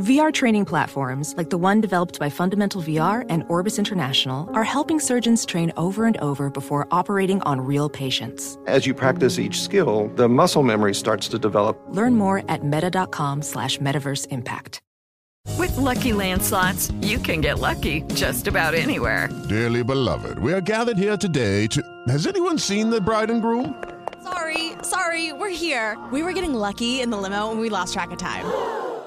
VR training platforms, like the one developed by Fundamental VR and Orbis International, are helping surgeons train over and over before operating on real patients. As you practice each skill, the muscle memory starts to develop. Learn more at meta.com slash metaverse impact. With LuckyLand Slots, you can get lucky just about anywhere. Dearly beloved, we are gathered here today to. Has anyone seen the bride and groom? Sorry, sorry, we're here. We were getting lucky in the limo and we lost track of time.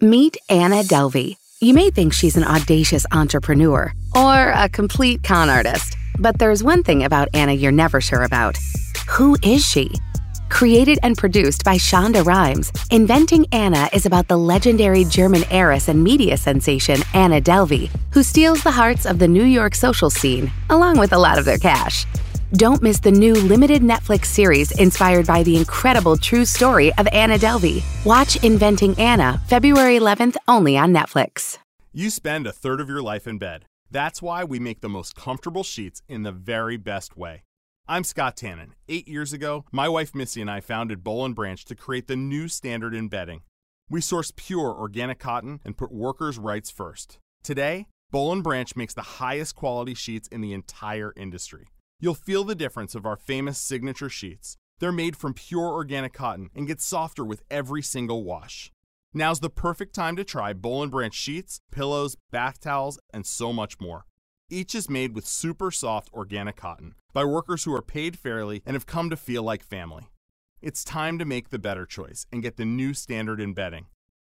Meet Anna Delvey. You may think she's an audacious entrepreneur or a complete con artist, but there's one thing about Anna you're never sure about. Who is she? Created and produced by Shonda Rhimes, Inventing Anna is about the legendary German heiress and media sensation Anna Delvey, who steals the hearts of the New York social scene, along with a lot of their cash. Don't miss the new limited Netflix series inspired by the incredible true story of Anna Delvey. Watch Inventing Anna February 11th only on Netflix. You spend a third of your life in bed. That's why we make the most comfortable sheets in the very best way. I'm Scott Tannen. Eight years ago, my wife Missy and I founded Boll and Branch to create the new standard in bedding. We source pure organic cotton and put workers' rights first. Today, Boll and Branch makes the highest quality sheets in the entire industry. You'll feel the difference of our famous signature sheets. They're made from pure organic cotton and get softer with every single wash. Now's the perfect time to try and Branch sheets, pillows, bath towels, and so much more. Each is made with super soft organic cotton by workers who are paid fairly and have come to feel like family. It's time to make the better choice and get the new standard in bedding.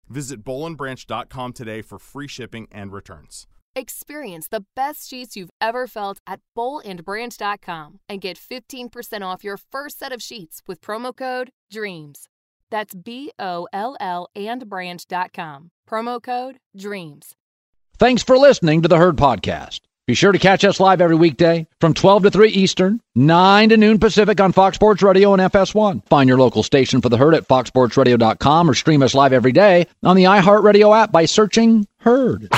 Visit bollandbranch.com today for free shipping and returns. Experience the best sheets you've ever felt at bollandbranch.com and get 15% off your first set of sheets with promo code DREAMS. That's B O L L and branch.com. Promo code DREAMS. Thanks for listening to the Herd Podcast. Be sure to catch us live every weekday from 12 to 3 Eastern, 9 to noon Pacific on Fox Sports Radio and FS1. Find your local station for the Herd at foxsportsradio.com or stream us live every day on the iHeartRadio app by searching Herd.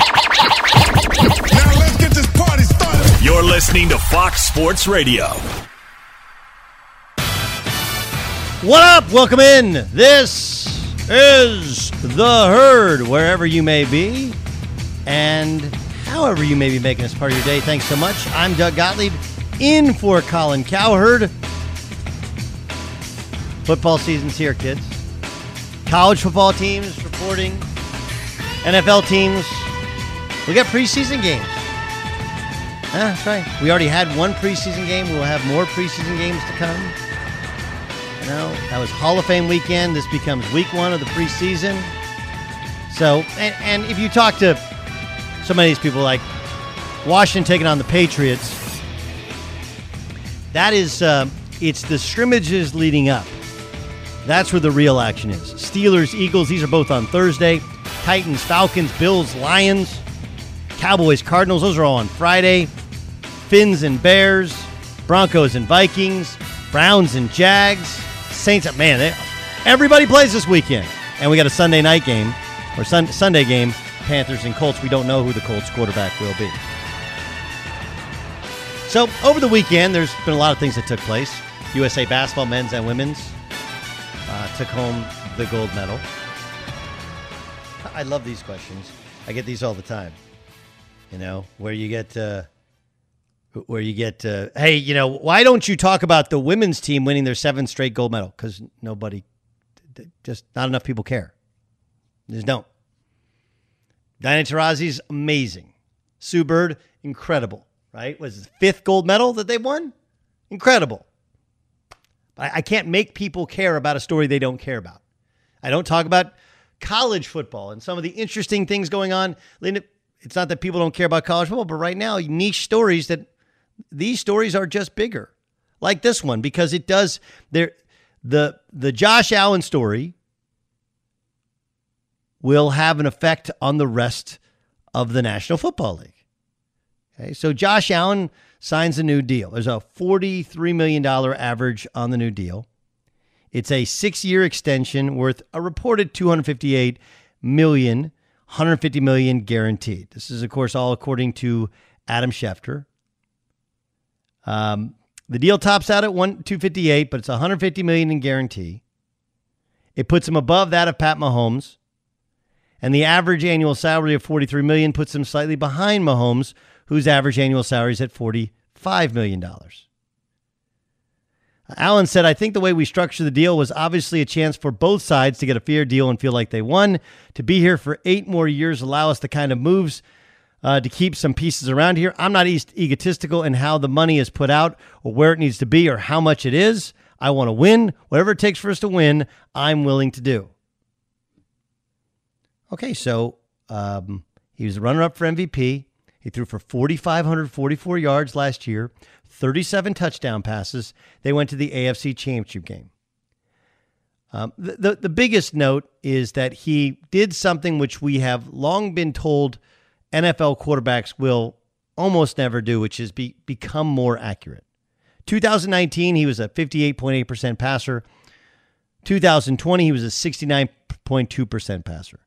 You're listening to Fox Sports Radio. What up? Welcome in. This is The Herd, wherever you may be and however you may be making this part of your day. Thanks so much. I'm Doug Gottlieb, in for Colin Cowherd. Football season's here, kids. College football teams reporting, NFL teams. We got preseason games. Yeah, that's right. We already had one preseason game. We'll have more preseason games to come. You know, that was Hall of Fame weekend. This becomes week one of the preseason. So, and, and if you talk to some of these people, like Washington taking on the Patriots, that is, uh, it's the scrimmages leading up. That's where the real action is. Steelers, Eagles, these are both on Thursday. Titans, Falcons, Bills, Lions, Cowboys, Cardinals, those are all on Friday. Finns and Bears, Broncos and Vikings, Browns and Jags, Saints. Man, they, everybody plays this weekend. And we got a Sunday night game, or sun, Sunday game, Panthers and Colts. We don't know who the Colts quarterback will be. So, over the weekend, there's been a lot of things that took place. USA basketball, men's and women's, uh, took home the gold medal. I love these questions. I get these all the time. You know, where you get, uh, where you get, uh, hey, you know, why don't you talk about the women's team winning their seventh straight gold medal? Because nobody, just not enough people care. Just don't. Diana Taurasi's amazing. Sue Bird, incredible, right? Was the fifth gold medal that they won? Incredible. I can't make people care about a story they don't care about. I don't talk about college football and some of the interesting things going on. Linda, it's not that people don't care about college football, but right now, niche stories that these stories are just bigger, like this one, because it does. There, the the Josh Allen story will have an effect on the rest of the National Football League. Okay, so Josh Allen signs a new deal. There's a $43 million average on the new deal. It's a six-year extension worth a reported 258 million, 150 million guaranteed. This is, of course, all according to Adam Schefter. Um, the deal tops out at one 258, but it's 150 million in guarantee. It puts him above that of Pat Mahomes, and the average annual salary of 43 million puts him slightly behind Mahomes, whose average annual salary is at 45 million dollars. Allen said, I think the way we structured the deal was obviously a chance for both sides to get a fair deal and feel like they won. To be here for eight more years allow us the kind of moves uh, to keep some pieces around here. I'm not egotistical in how the money is put out or where it needs to be or how much it is. I want to win. Whatever it takes for us to win, I'm willing to do. Okay, so um, he was runner up for MVP. He threw for 4,544 yards last year, 37 touchdown passes. They went to the AFC Championship game. Um, the, the, the biggest note is that he did something which we have long been told NFL quarterbacks will almost never do, which is be, become more accurate. 2019, he was a 58.8% passer. 2020, he was a 69.2% passer.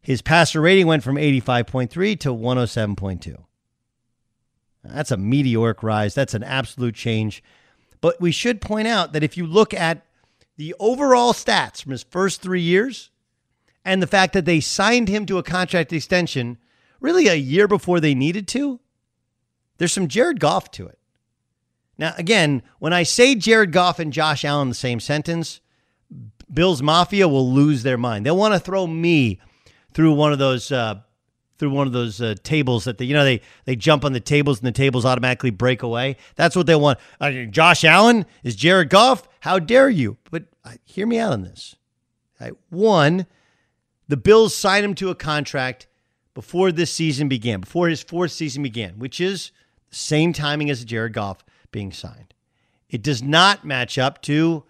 His passer rating went from 85.3 to 107.2. That's a meteoric rise. That's an absolute change. But we should point out that if you look at the overall stats from his first three years and the fact that they signed him to a contract extension really a year before they needed to, there's some Jared Goff to it. Now, again, when I say Jared Goff and Josh Allen the same sentence, Bills Mafia will lose their mind. They'll want to throw me through one of those uh, through one of those uh, tables that they, you know they they jump on the tables and the tables automatically break away. That's what they want. Uh, Josh Allen is Jared Goff. How dare you? But uh, hear me out on this. Right? One, the Bills signed him to a contract before this season began, before his fourth season began, which is the same timing as Jared Goff being signed. It does not match up to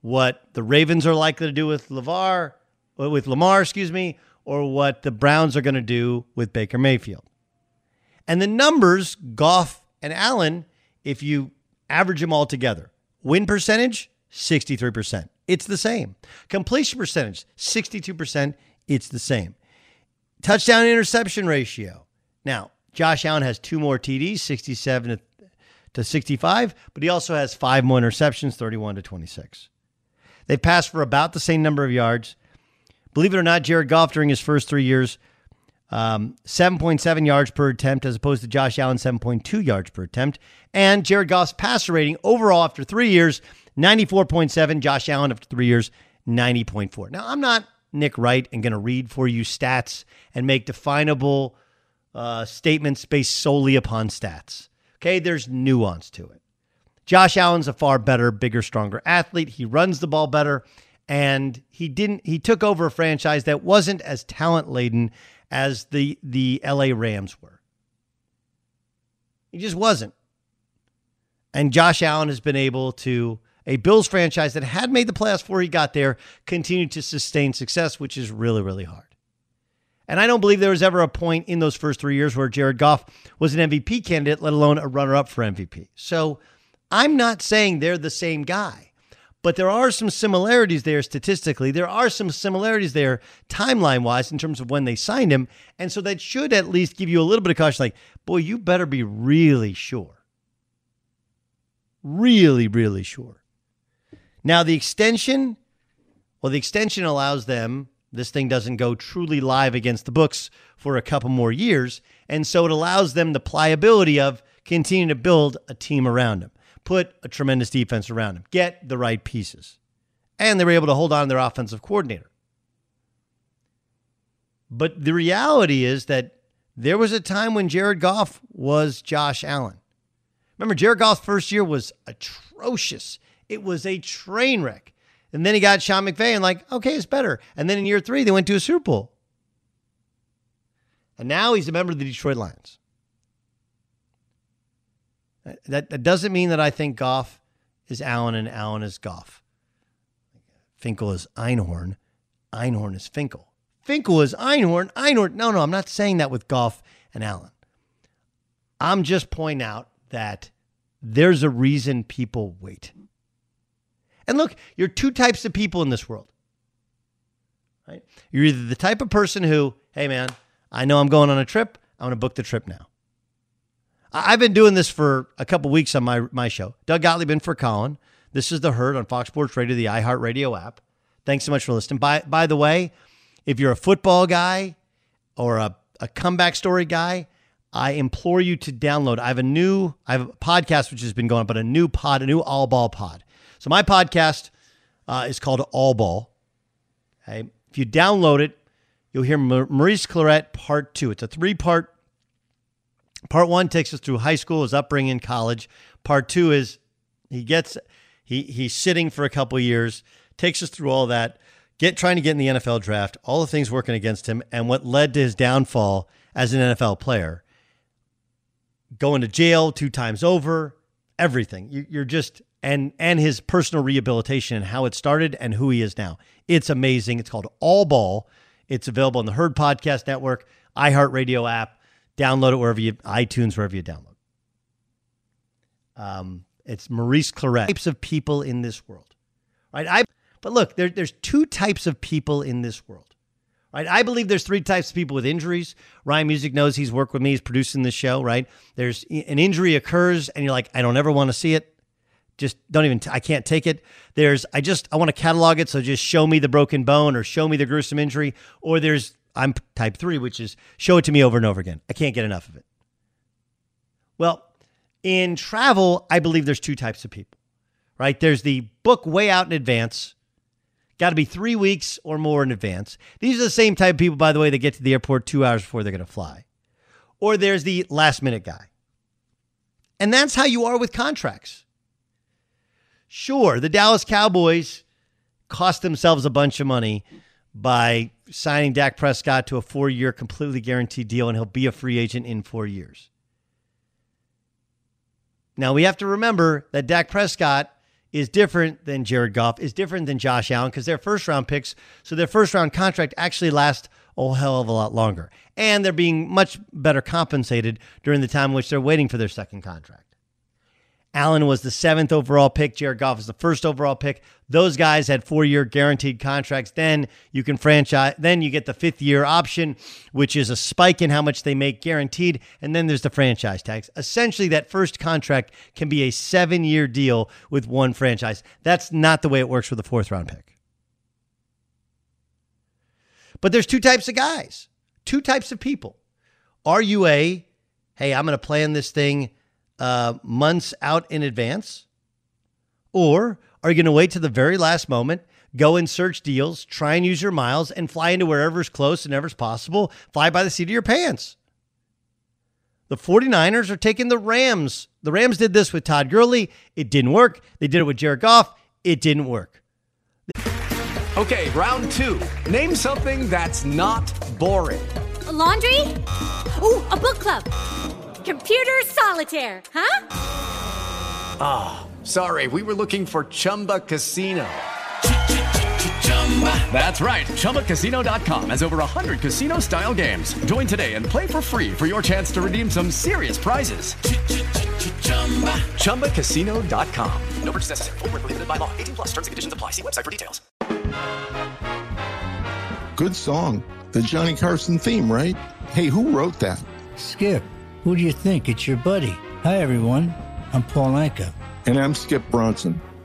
what the Ravens are likely to do with Lavar, with Lamar, excuse me, or what the Browns are going to do with Baker Mayfield. And the numbers, Goff and Allen, if you average them all together, win percentage, 63%. It's the same. Completion percentage, 62%. It's the same. Touchdown interception ratio. Now, Josh Allen has two more TDs, 67 to 65, but he also has five more interceptions, 31 to 26. They passed for about the same number of yards. Believe it or not, Jared Goff during his first three years, um, 7.7 yards per attempt as opposed to Josh Allen, 7.2 yards per attempt. And Jared Goff's passer rating overall after three years, 94.7. Josh Allen after three years, 90.4. Now, I'm not Nick Wright and going to read for you stats and make definable uh, statements based solely upon stats. Okay, there's nuance to it. Josh Allen's a far better, bigger, stronger athlete. He runs the ball better and he didn't he took over a franchise that wasn't as talent laden as the the LA Rams were. He just wasn't. And Josh Allen has been able to a Bills franchise that had made the playoffs before he got there continued to sustain success, which is really, really hard. And I don't believe there was ever a point in those first three years where Jared Goff was an MVP candidate, let alone a runner up for MVP. So I'm not saying they're the same guy, but there are some similarities there statistically. There are some similarities there timeline wise in terms of when they signed him. And so that should at least give you a little bit of caution like, boy, you better be really sure. Really, really sure. Now, the extension, well, the extension allows them this thing doesn't go truly live against the books for a couple more years. And so it allows them the pliability of continuing to build a team around him, put a tremendous defense around him, get the right pieces. And they were able to hold on to their offensive coordinator. But the reality is that there was a time when Jared Goff was Josh Allen. Remember, Jared Goff's first year was atrocious. It was a train wreck. And then he got Sean McVay and like, okay, it's better. And then in year three, they went to a Super Bowl. And now he's a member of the Detroit Lions. That, that doesn't mean that I think Goff is Allen and Allen is Goff. Finkle is Einhorn. Einhorn is Finkle. Finkle is Einhorn. Einhorn. No, no, I'm not saying that with Goff and Allen. I'm just pointing out that there's a reason people wait. And look, you're two types of people in this world. Right? You're either the type of person who, hey man, I know I'm going on a trip. I'm going to book the trip now. I've been doing this for a couple weeks on my my show. Doug Gottlieb in for Colin. This is the herd on Fox Sports Radio, the iHeartRadio app. Thanks so much for listening. By by the way, if you're a football guy or a, a comeback story guy, I implore you to download. I have a new I have a podcast which has been going, but a new pod, a new all ball pod. So my podcast uh, is called All Ball. Okay? If you download it, you'll hear Maurice Clarett Part Two. It's a three part. Part one takes us through high school, his upbringing, college. Part two is he gets he he's sitting for a couple years, takes us through all that, get trying to get in the NFL draft, all the things working against him, and what led to his downfall as an NFL player. Going to jail two times over, everything. You, you're just and and his personal rehabilitation and how it started and who he is now. It's amazing. It's called All Ball. It's available on the Herd Podcast Network, iHeartRadio app. Download it wherever you iTunes, wherever you download. Um, it's Maurice Clarett. Types of people in this world, right? I but look, there, there's two types of people in this world, right? I believe there's three types of people with injuries. Ryan Music knows he's worked with me. He's producing this show, right? There's an injury occurs, and you're like, I don't ever want to see it just don't even I can't take it. There's I just I want to catalog it so just show me the broken bone or show me the gruesome injury or there's I'm type 3 which is show it to me over and over again. I can't get enough of it. Well, in travel, I believe there's two types of people. Right? There's the book way out in advance. Got to be 3 weeks or more in advance. These are the same type of people by the way that get to the airport 2 hours before they're going to fly. Or there's the last minute guy. And that's how you are with contracts Sure, the Dallas Cowboys cost themselves a bunch of money by signing Dak Prescott to a four year completely guaranteed deal, and he'll be a free agent in four years. Now, we have to remember that Dak Prescott is different than Jared Goff, is different than Josh Allen because they're first round picks. So their first round contract actually lasts a hell of a lot longer. And they're being much better compensated during the time in which they're waiting for their second contract. Allen was the seventh overall pick. Jared Goff was the first overall pick. Those guys had four year guaranteed contracts. Then you can franchise, then you get the fifth year option, which is a spike in how much they make guaranteed. And then there's the franchise tax. Essentially, that first contract can be a seven year deal with one franchise. That's not the way it works with a fourth round pick. But there's two types of guys, two types of people. Are you a, hey, I'm going to plan this thing uh, months out in advance? Or are you going to wait to the very last moment, go and search deals, try and use your miles, and fly into wherever's close and wherever's possible, fly by the seat of your pants? The 49ers are taking the Rams. The Rams did this with Todd Gurley. It didn't work. They did it with Jared Goff. It didn't work. Okay, round two. Name something that's not boring. A laundry? Ooh, a book club. Computer solitaire, huh? Ah, Sorry, we were looking for Chumba Casino. That's right. ChumbaCasino.com has over 100 casino style games. Join today and play for free for your chance to redeem some serious prizes. ChumbaCasino.com. No purchase necessary. Full prohibited by law. 18 plus terms and conditions apply. See website for details. Good song. The Johnny Carson theme, right? Hey, who wrote that? Skip, who do you think? It's your buddy. Hi, everyone. I'm Paul Anka. And I'm Skip Bronson.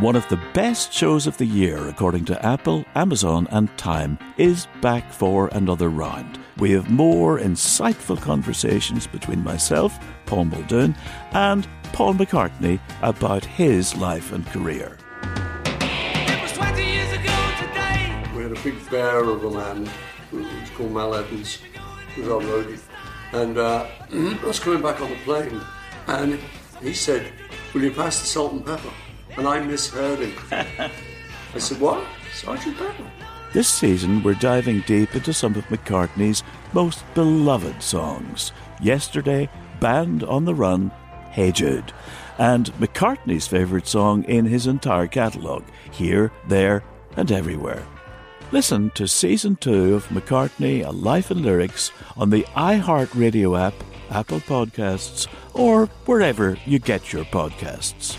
One of the best shows of the year, according to Apple, Amazon, and Time, is back for another round. We have more insightful conversations between myself, Paul Muldoon, and Paul McCartney about his life and career. It was twenty years ago today. We had a big bear of a man, who was called Mal Evans, who was our roadie. And uh, I was coming back on the plane, and he said, Will you pass the salt and pepper? And I misheard him. I said, What? Sergeant Pepper? This season, we're diving deep into some of McCartney's most beloved songs. Yesterday, Band on the Run, Hey Jude, and McCartney's favourite song in his entire catalogue, Here, There, and Everywhere. Listen to Season 2 of McCartney, A Life in Lyrics on the iHeartRadio app, Apple Podcasts, or wherever you get your podcasts.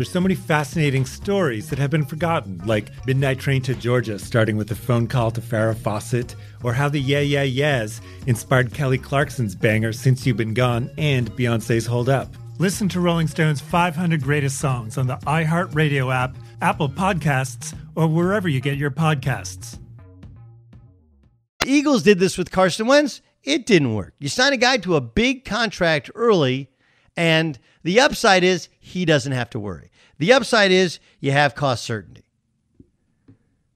There's so many fascinating stories that have been forgotten, like Midnight Train to Georgia, starting with a phone call to Farrah Fawcett, or how the Yeah Yeah Yeahs inspired Kelly Clarkson's banger Since You've Been Gone and Beyonce's Hold Up. Listen to Rolling Stone's 500 Greatest Songs on the iHeartRadio app, Apple Podcasts, or wherever you get your podcasts. The Eagles did this with Carson Wentz. It didn't work. You sign a guy to a big contract early, and the upside is he doesn't have to worry. The upside is you have cost certainty.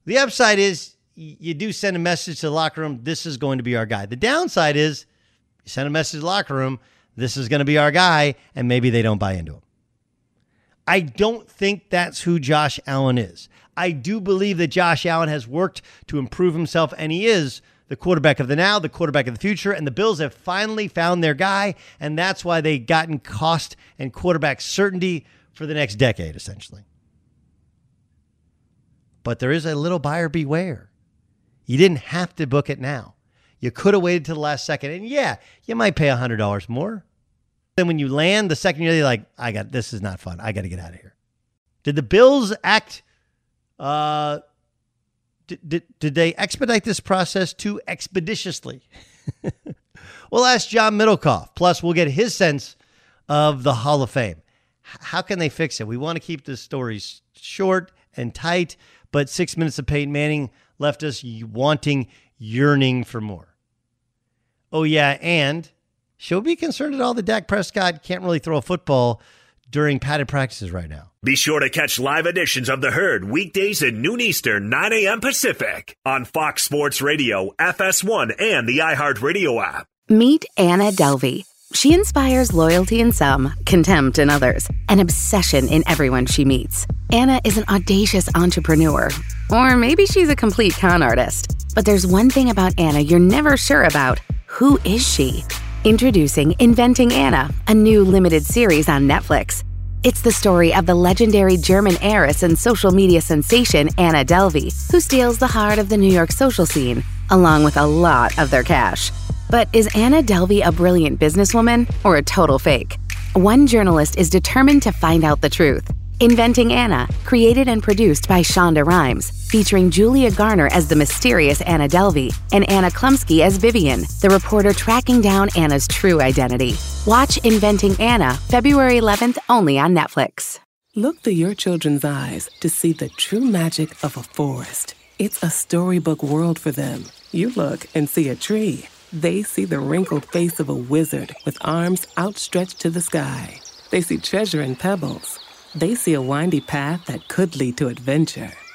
The upside is you do send a message to the locker room this is going to be our guy. The downside is you send a message to the locker room this is going to be our guy, and maybe they don't buy into him. I don't think that's who Josh Allen is. I do believe that Josh Allen has worked to improve himself, and he is the quarterback of the now, the quarterback of the future, and the Bills have finally found their guy, and that's why they've gotten cost and quarterback certainty for the next decade, essentially. But there is a little buyer beware. You didn't have to book it now. You could have waited till the last second, and yeah, you might pay hundred dollars more. Then when you land the second year, you're like, I got this is not fun. I got to get out of here. Did the Bills act? Uh, did, did, they expedite this process too expeditiously? we'll ask John Middlekauff. Plus, we'll get his sense of the Hall of Fame. How can they fix it? We want to keep the stories short and tight, but six minutes of Peyton Manning left us wanting, yearning for more. Oh, yeah, and should we be concerned at all that Dak Prescott can't really throw a football during padded practices right now? Be sure to catch live editions of The Herd weekdays at noon Eastern, 9 a.m. Pacific on Fox Sports Radio, FS1, and the iHeartRadio app. Meet Anna Delvey. She inspires loyalty in some, contempt in others, and obsession in everyone she meets. Anna is an audacious entrepreneur, or maybe she's a complete con artist. But there's one thing about Anna you're never sure about who is she? Introducing Inventing Anna, a new limited series on Netflix. It's the story of the legendary German heiress and social media sensation Anna Delvey, who steals the heart of the New York social scene, along with a lot of their cash. But is Anna Delvey a brilliant businesswoman or a total fake? One journalist is determined to find out the truth. Inventing Anna, created and produced by Shonda Rhimes, featuring Julia Garner as the mysterious Anna Delvey and Anna Chlumsky as Vivian, the reporter tracking down Anna's true identity. Watch Inventing Anna February 11th only on Netflix. Look through your children's eyes to see the true magic of a forest. It's a storybook world for them. You look and see a tree. They see the wrinkled face of a wizard with arms outstretched to the sky. They see treasure in pebbles they see a windy path that could lead to adventure.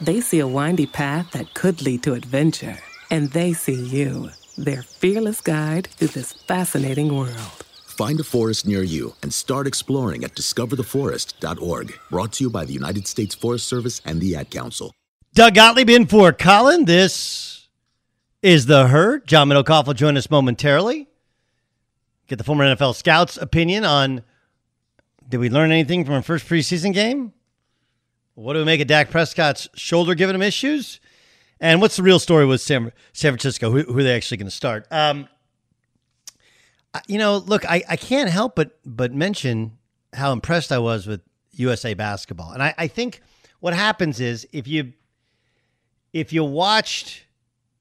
they see a windy path that could lead to adventure. And they see you, their fearless guide through this fascinating world. Find a forest near you and start exploring at discovertheforest.org. Brought to you by the United States Forest Service and the Ad Council. Doug Gottlieb in for Colin. This is The Herd. John Middlekauff will join us momentarily. Get the former NFL scout's opinion on did we learn anything from our first preseason game? What do we make of Dak Prescott's shoulder giving him issues? And what's the real story with San, San Francisco? Who, who, are they actually going to start? Um, you know, look, I, I can't help but but mention how impressed I was with USA basketball, and I, I think what happens is if you if you watched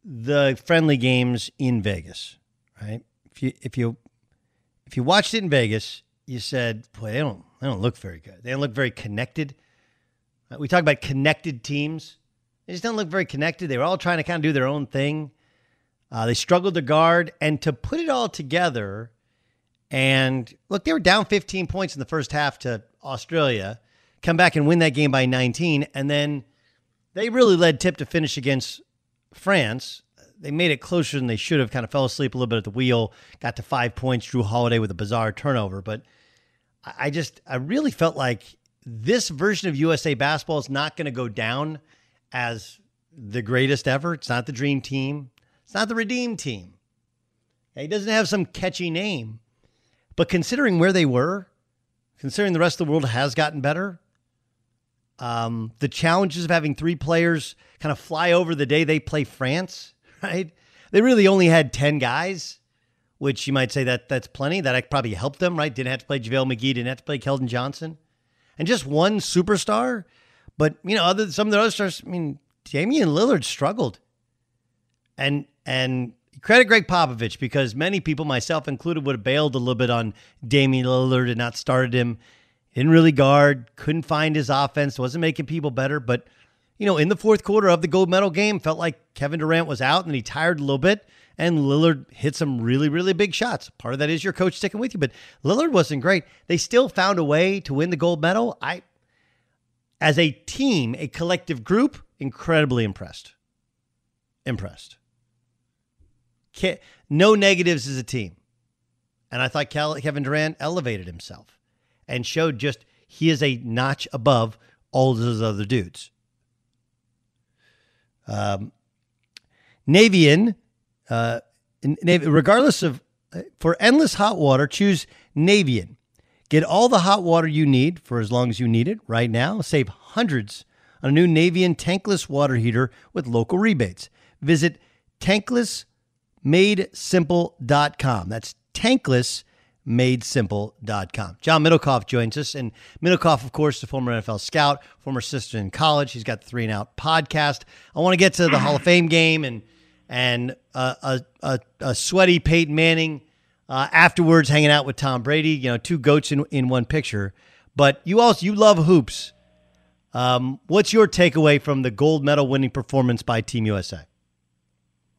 the friendly games in Vegas, right? If you if you if you watched it in Vegas, you said, "Boy, they don't they don't look very good. They don't look very connected." Uh, we talk about connected teams. They just don't look very connected. They were all trying to kind of do their own thing. Uh, they struggled to guard, and to put it all together, and look, they were down 15 points in the first half to Australia, come back and win that game by 19, and then they really led tip to finish against France. They made it closer than they should have. Kind of fell asleep a little bit at the wheel. Got to five points. Jrue Holiday with a bizarre turnover, but I just I really felt like this version of USA basketball is not going to go down as the greatest ever. It's not the dream team. It's not the redeem team. He doesn't have some catchy name. But considering where they were, considering the rest of the world has gotten better, um, the challenges of having three players kind of fly over the day they play France, right? They really only had 10 guys, which you might say that that's plenty. That probably helped them, right? Didn't have to play JaVale McGee, didn't have to play Keldon Johnson and just one superstar. But you know, other some of the other stars. I mean, Damian Lillard struggled, and and credit Gregg Popovich because many people, myself included, would have bailed a little bit on Damian Lillard and not started him. Didn't really guard, couldn't find his offense, wasn't making people better. But you know, in the fourth quarter of the gold medal game, felt like Kevin Durant was out and he tired a little bit. And Lillard hit some really, really big shots. Part of that is your coach sticking with you, but Lillard wasn't great. They still found a way to win the gold medal. I, as a team, a collective group, incredibly impressed. Impressed. No negatives as a team. And I thought Kevin Durant elevated himself and showed just he is a notch above all those other dudes. Um, Navien, uh, regardless of, uh, for endless hot water, choose Navien. Get all the hot water you need for as long as you need it right now. Save hundreds on a new Navien tankless water heater with local rebates. Visit tanklessmadesimple.com. That's tanklessmadesimple.com. John Middlekauff joins us. And Middlekauff, of course, the former NFL scout, former assistant in college. He's got the Three and Out podcast. I want to get to the Hall of Fame game and and a, a, a, sweaty Peyton Manning uh, afterwards hanging out with Tom Brady. You know, two goats in, in one picture. But you also you love hoops. Um, what's your takeaway from the gold medal winning performance by Team USA?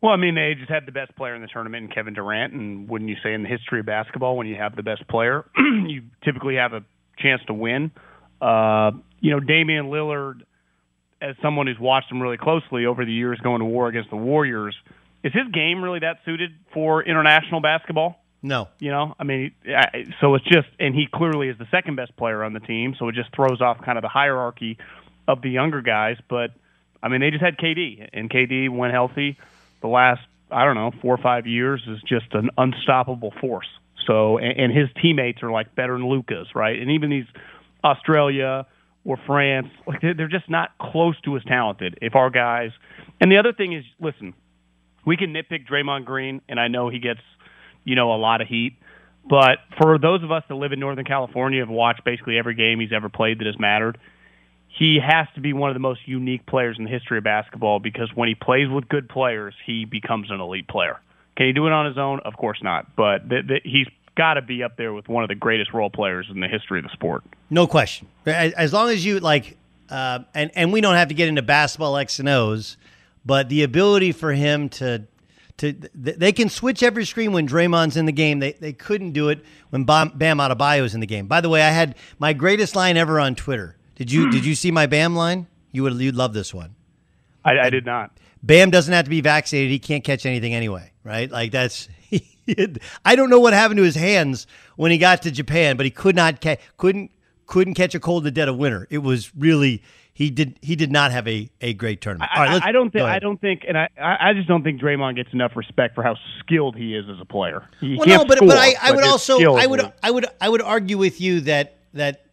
Well, I mean, they just had the best player in the tournament in Kevin Durant, and wouldn't you say in the history of basketball, when you have the best player, you typically have a chance to win. Uh, you know, Damian Lillard, as someone who's watched him really closely over the years, going to war against the Warriors, is his game really that suited for international basketball? No. You know, I mean, so it's just, and he clearly is the second best player on the team, so it just throws off kind of the hierarchy of the younger guys. But I mean, they just had KD, and KD went healthy the last I don't know four or five years is just an unstoppable force. So and, and his teammates are like better than Lucas, right? And even these Australia or France, like they're, just not close to as talented. If our guys, and the other thing is, listen, we can nitpick Draymond Green, and I know he gets you know a lot of heat. But for those of us that live in Northern California have watched basically every game he's ever played that has mattered he has to be one of the most unique players in the history of basketball because when he plays with good players, he becomes an elite player. Can he do it on his own? Of course not. But th- th- he's got to be up there with one of the greatest role players in the history of the sport. No question. As long as you like, uh, and and we don't have to get into basketball X and O's, but the ability for him to. To, they can switch every screen when Draymond's in the game. They, they couldn't do it when Bam, Bam Adebayo's in the game. By the way, I had my greatest line ever on Twitter did you did you see my Bam line? You would you'd love this one. I, I did not. Bam doesn't have to be vaccinated. He can't catch anything anyway, right? Like that's. I don't know what happened to his hands when he got to Japan, but he could not ca- couldn't couldn't catch a cold in the dead of winter. It was really he did he did not have a, a great tournament. All right, I, I don't think I don't think, and I I just don't think Draymond gets enough respect for how skilled he is as a player. He well, no, but score, but I, I would also I would I would I would argue with you that that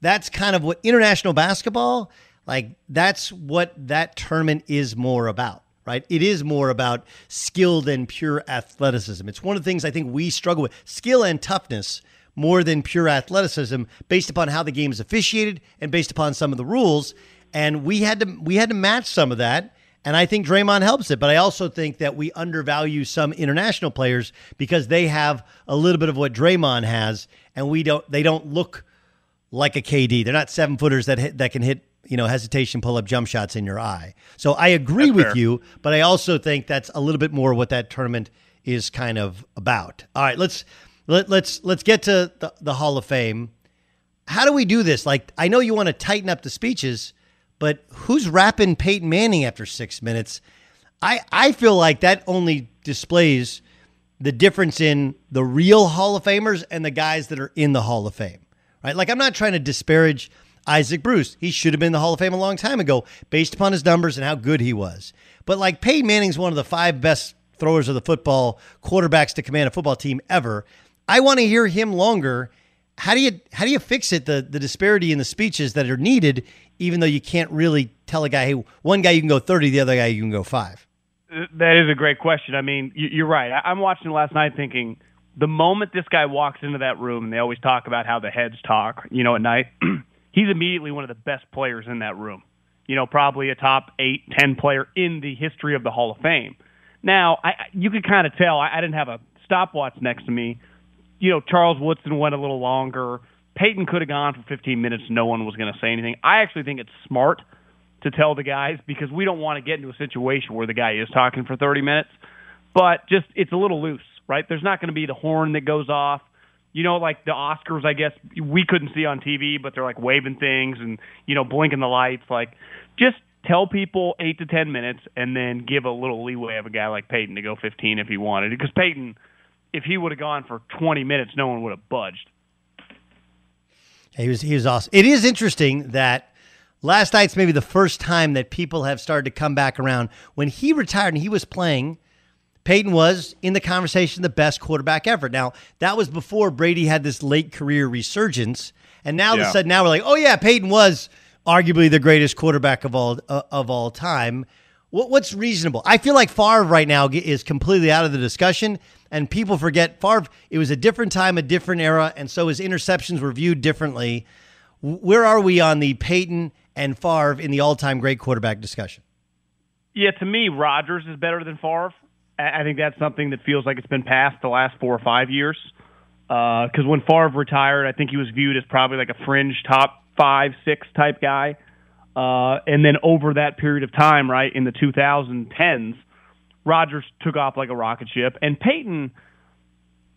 that's kind of what international basketball like that's what that tournament is more about right it is more about skill than pure athleticism it's one of the things i think we struggle with skill and toughness more than pure athleticism based upon how the game is officiated and based upon some of the rules and we had to we had to match some of that and I think Draymond helps it, but I also think that we undervalue some international players because they have a little bit of what Draymond has, and we don't. They don't look like a KD. They're not seven footers that hit, that can hit you know hesitation pull up jump shots in your eye. So I agree that's with fair. you, but I also think that's a little bit more what that tournament is kind of about. All right, let's let, let's let's get to the, the Hall of Fame. How do we do this? Like I know you want to tighten up the speeches, but who's wrapping Peyton Manning after six minutes? I I feel like that only displays the difference in the real Hall of Famers and the guys that are in the Hall of Fame right? Like, I'm not trying to disparage Isaac Bruce. He should have been in the Hall of Fame a long time ago based upon his numbers and how good he was. But like Peyton Manning's one of the five best throwers of the football, quarterbacks to command a football team ever. I want to hear him longer. How do you how do you fix it the the disparity in the speeches that are needed even though you can't really tell a guy hey one guy you can go 30 the other guy you can go 5? That is a great question. I mean, you're right. I'm watching last night thinking the moment this guy walks into that room, and they always talk about how the heads talk, you know, at night, he's immediately one of the best players in that room. You know, probably a top eight, ten player in the history of the Hall of Fame. Now, I, you could kind of tell. I, I didn't have a stopwatch next to me. You know, Charles Woodson went a little longer. Peyton could have gone for 15 minutes. No one was going to say anything. I actually think it's smart to tell the guys because we don't want to get into a situation where the guy is talking for 30 minutes. but just it's a little loose, right? There's not going to be the horn that goes off. You know, like the Oscars, I guess we couldn't see on TV, but they're like waving things and you know blinking the lights. Like, just tell people eight to ten minutes, and then give a little leeway of a guy like Peyton to go 15 if he wanted. Because Peyton, if he would have gone for 20 minutes, no one would have budged. He was he was awesome. It is interesting that last night's maybe the first time that people have started to come back around. When he retired and he was playing, Peyton was in the conversation the best quarterback ever. Now that was before Brady had this late career resurgence, and now all of a sudden now we're like, oh yeah, Peyton was arguably the greatest quarterback of all uh, of all time. What, what's reasonable? I feel like Favre right now is completely out of the discussion, and people forget Favre. It was a different time, a different era, and so his interceptions were viewed differently. Where are we on the Peyton and Favre in the all-time great quarterback discussion? Yeah, to me, Rodgers is better than Favre. I think that's something that feels like it's been past the last four or five years. Because uh, when Favre retired, I think he was viewed as probably like a fringe top five, six type guy. Uh, and then over that period of time, right, in the 2010s, Rodgers took off like a rocket ship. And Peyton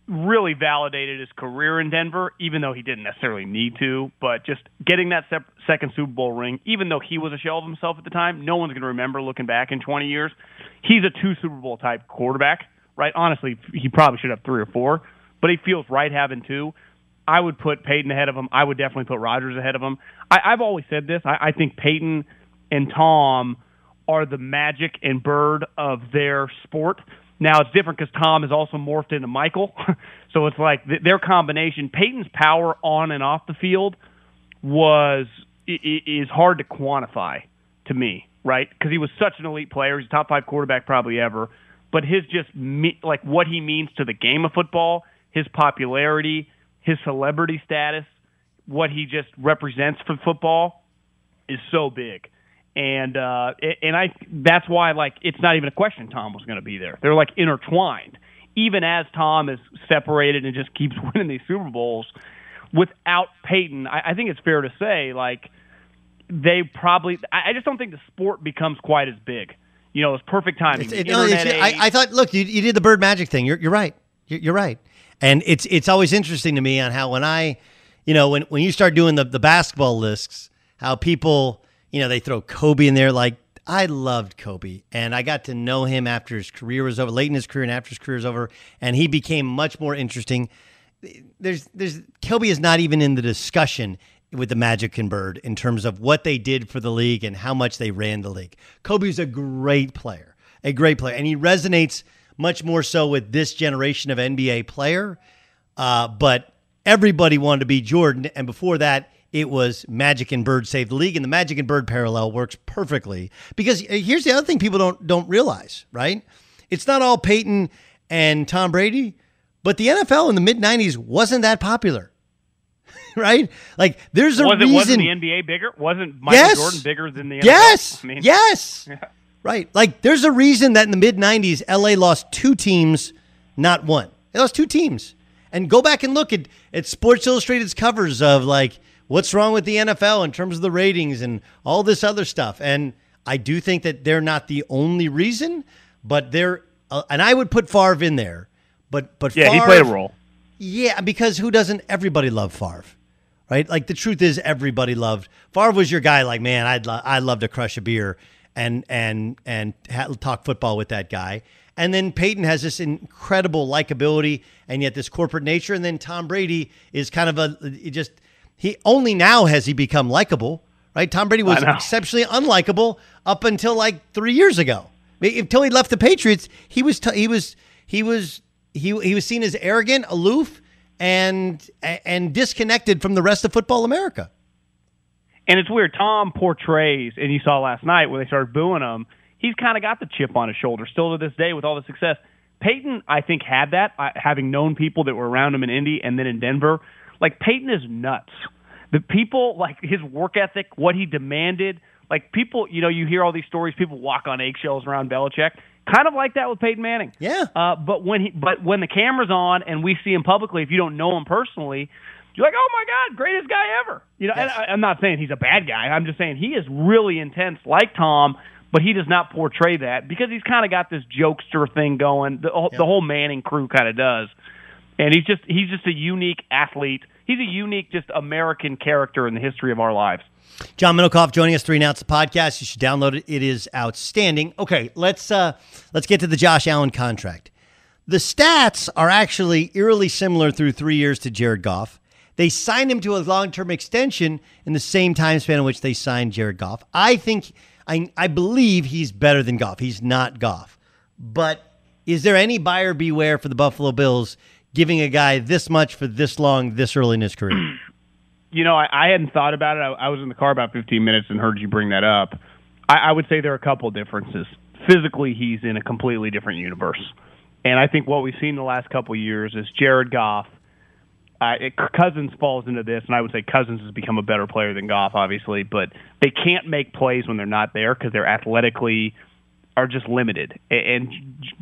really validated his career in Denver, even though he didn't necessarily need to. But just getting that second Super Bowl ring, even though he was a shell of himself at the time, no one's going to remember looking back in 20 years. He's a two Super Bowl type quarterback, right? Honestly, he probably should have three or four, but he feels right having two. I would put Peyton ahead of him. I would definitely put Rodgers ahead of him. I, I've always said this. I, I think Peyton and Tom are the magic and bird of their sport. Now it's different because Tom is also morphed into Michael, so it's like th- their combination. Peyton's power on and off the field was is hard to quantify to me, right? Because he was such an elite player. He's a top five quarterback probably ever, but his just me, like what he means to the game of football, his popularity, his celebrity status, what he just represents for football is so big. And uh and I that's why like it's not even a question Tom was going to be there. They're like intertwined. Even as Tom is separated and just keeps winning these Super Bowls, without Peyton, I, I think it's fair to say like they probably. I, I just don't think the sport becomes quite as big. You know, it's perfect timing. It, no, I, I, thought, look, you, you did the bird magic thing. You're, you're right. You're, you're right. And it's it's always interesting to me on how when I, you know, when when you start doing the the basketball lists, how people, you know, they throw Kobe in there. Like I loved Kobe, and I got to know him after his career was over, late in his career and after his career was over, and he became much more interesting. There's there's Kobe is not even in the discussion with the Magic and Bird in terms of what they did for the league and how much they ran the league. Kobe's a great player, a great player, and he resonates much more so with this generation of NBA player. Uh, but everybody wanted to be Jordan, and before that, it was Magic and Bird saved the league, and the Magic and Bird parallel works perfectly because uh, here's the other thing people don't don't realize, right? It's not all Peyton and Tom Brady, but the NFL in the mid '90s wasn't that popular. right? Like there's a was it, reason. Wasn't the NBA bigger? Wasn't Michael Yes. Jordan bigger than the NFL? Yes. I mean, yes. Right. Like there's a reason that in the mid 90s, LA lost two teams, not one. They lost two teams. And go back and look at, at Sports Illustrated's covers of like what's wrong with the NFL in terms of the ratings and all this other stuff. And I do think that they're not the only reason, but they're, uh, and I would put Favre in there. But, but Yeah, he played a role. yeah, because who doesn't? Everybody loved Favre, right? Like the truth is, everybody loved Favre. Was your guy? Like, man, I'd lo- I'd love to crush a beer and and and ha- talk football with that guy. And then Peyton has this incredible likability and yet this corporate nature. And then Tom Brady is kind of a just he only now has he become likable, right? Tom Brady was exceptionally unlikable up until like three years ago. Until he left the Patriots, he was t- he was he was he he was seen as arrogant, aloof, and and disconnected from the rest of football America. And it's weird. Tom portrays, and you saw last night when they started booing him. He's kind of got the chip on his shoulder still to this day with all the success. Peyton, I think, had that, having known people that were around him in Indy and then in Denver. Like Peyton is nuts. The people, like his work ethic, what he demanded. Like people, you know, you hear all these stories. People walk on eggshells around Belichick. Kind of like that with Peyton Manning. Yeah. Uh, but when he, but when the camera's on and we see him publicly, if you don't know him personally, you're like, oh my god, greatest guy ever. You know, and I, I'm not saying he's a bad guy. I'm just saying he is really intense, like Tom, but he does not portray that because he's kind of got this jokester thing going. The, the whole Manning crew kind of does, and he's just he's just a unique athlete. He's a unique, just American character in the history of our lives. John Middlekauff joining us to announce the podcast. You should download it. It is outstanding. Okay, let's uh let's get to the Josh Allen contract. The stats are actually eerily similar through three years to Jared Goff. They signed him to a long term extension in the same time span in which they signed Jared Goff. I think I I believe he's better than Goff. He's not Goff. But is there any buyer beware for the Buffalo Bills giving a guy this much for this long, this early in his career? you know, I, I hadn't thought about it. I, I was in the car about 15 minutes and heard you bring that up. I, I would say there are a couple differences. Physically, he's in a completely different universe, and I think what we've seen the last couple years is Jared Goff. Uh, it, Cousins falls into this, and I would say Cousins has become a better player than Goff, obviously, but they can't make plays when they're not there because they're athletically are just limited. And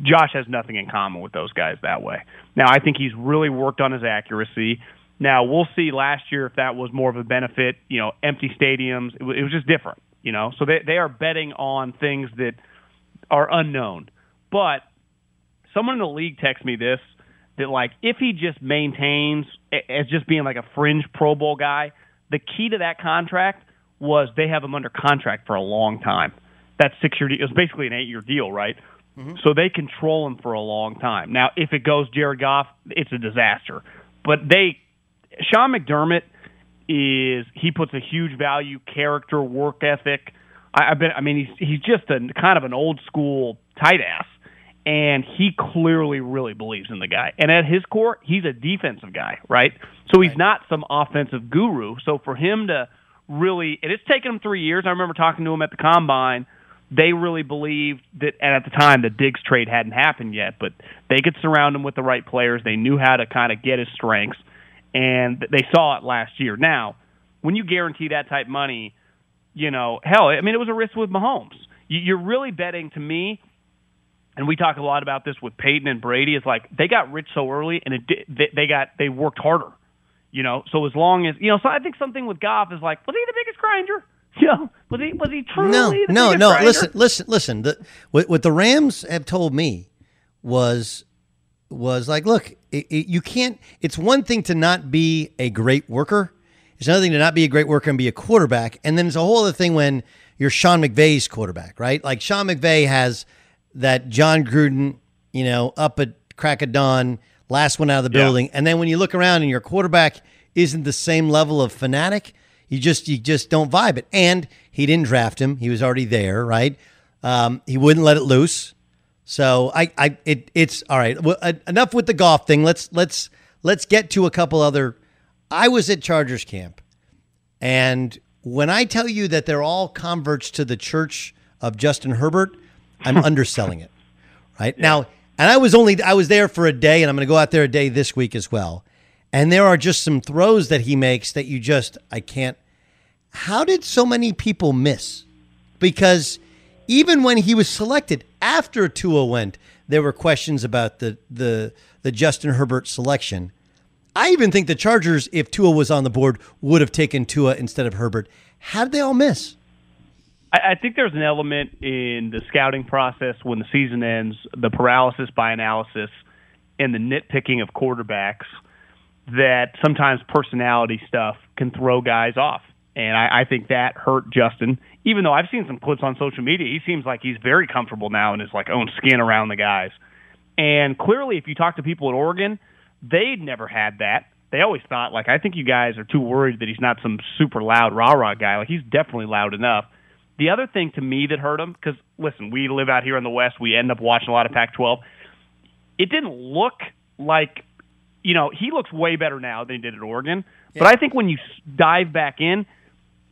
Josh has nothing in common with those guys that way. Now, I think he's really worked on his accuracy. Now we'll see last year if that was more of a benefit. You know, empty stadiums. It, was just different. You know, so they they are betting on things that are unknown. But someone in the league texted me this that like if he just maintains as just being like a fringe Pro Bowl guy, the key to that contract was they have him under contract for a long time. That six year deal. It was basically an eight year deal, right? Mm-hmm. So they control him for a long time. Now, if it goes Jared Goff, it's a disaster. But they Sean McDermott is he puts a huge value, character, work ethic. I, I've been, I mean, he's he's just a kind of an old school tight ass, and he clearly really believes in the guy. And at his core, he's a defensive guy, right? So he's not some offensive guru. So for him to really, and it's taken him three years. I remember talking to him at the combine. They really believed that, and at the time, the Diggs trade hadn't happened yet, but they could surround him with the right players. They knew how to kind of get his strengths and they saw it last year. Now, when you guarantee that type money, you know, hell, I mean, it was a risk with Mahomes. You're really betting to me, and we talk a lot about this with Peyton and Brady. Is like they got rich so early, and it they got they worked harder. You know, so as long as you know, so I think something with Goff is like, was he the biggest grinder? You know, was he was he truly no, the no, no. grinder? Listen, listen, listen. The, what, what the Rams have told me was was like, look, it, it, you can't. It's one thing to not be a great worker. It's another thing to not be a great worker and be a quarterback. And then it's a whole other thing when you're Sean McVay's quarterback, right? Like Sean McVay has that Jon Gruden, you know, up at crack of dawn, last one out of the Yeah. building. And then when you look around and your quarterback isn't the same level of fanatic, you just you just don't vibe it. And he didn't draft him; he was already there, right? Um, he wouldn't let it loose. So I, I, it, it's all right. Well, uh, enough with the Goff thing. Let's let's let's get to a couple other. I was at Chargers camp, and when I tell you that they're all converts to the Church of Justin Herbert, I'm underselling it. Right now, and I was only I was there for a day, and I'm going to go out there a day this week as well. And there are just some throws that he makes that you just I can't. How did so many people miss? Because even when he was selected after Tua went, there were questions about the the the Justin Herbert selection. I even think the Chargers, if Tua was on the board, would have taken Tua instead of Herbert. How did they all miss? I, I think there's an element in the scouting process when the season ends, the paralysis by analysis, and the nitpicking of quarterbacks that sometimes personality stuff can throw guys off. And I, I think that hurt Justin. Even though I've seen some clips on social media, he seems like he's very comfortable now in his like own skin around the guys. And clearly, if you talk to people at Oregon, they'd never had that. They always thought like, I think you guys are too worried that he's not some super loud rah rah guy. Like he's definitely loud enough. The other thing to me that hurt him, because listen, we live out here in the West, we end up watching a lot of Pac-12. It didn't look like, you know, he looks way better now than he did at Oregon. But I think when you s- dive back in,